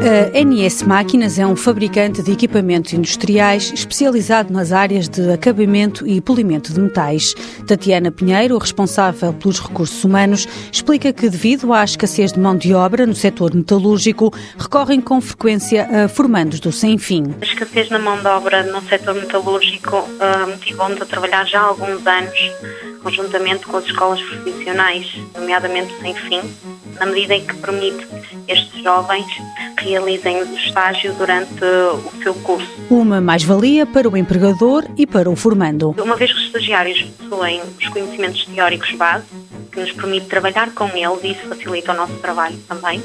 A NS Máquinas é um fabricante de equipamentos industriais especializado nas áreas de acabamento e polimento de metais. Tatiana Pinheiro, responsável pelos recursos humanos, explica que, devido à escassez de mão de obra no setor metalúrgico, recorrem com frequência a formandos do sem-fim. A escassez na mão de obra no setor metalúrgico uh, motivou-nos a trabalhar já há alguns anos, conjuntamente com as escolas profissionais, nomeadamente o sem-fim, na medida em que permite estes jovens realizem o estágio durante o seu curso. Uma mais-valia para o empregador e para o formando. Uma vez que os estagiários possuem os conhecimentos teóricos base, que nos permite trabalhar com eles e isso facilita o nosso trabalho também,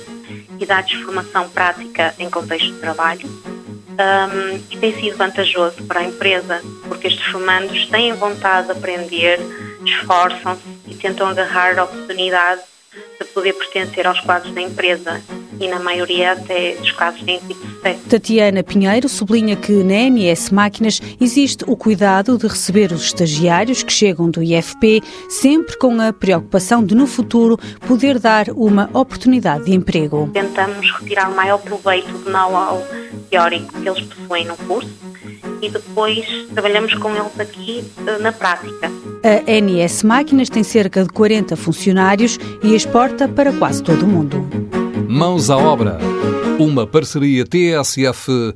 e dá-lhes formação prática em contexto de trabalho. Um, e tem sido vantajoso para a empresa, porque estes formandos têm vontade de aprender, esforçam-se e tentam agarrar a oportunidade de poder pertencer aos quadros da empresa e na maioria até dos casos têm sucesso. Tatiana Pinheiro sublinha que na NS Máquinas existe o cuidado de receber os estagiários que chegam do IFP sempre com a preocupação de no futuro poder dar uma oportunidade de emprego. Tentamos retirar o maior proveito do know-how teórico que eles possuem no curso e depois trabalhamos com eles aqui eh, na prática. A NS Máquinas tem cerca de 40 funcionários e exporta para quase todo o mundo. Mãos à obra. Uma parceria TSF-IEFP.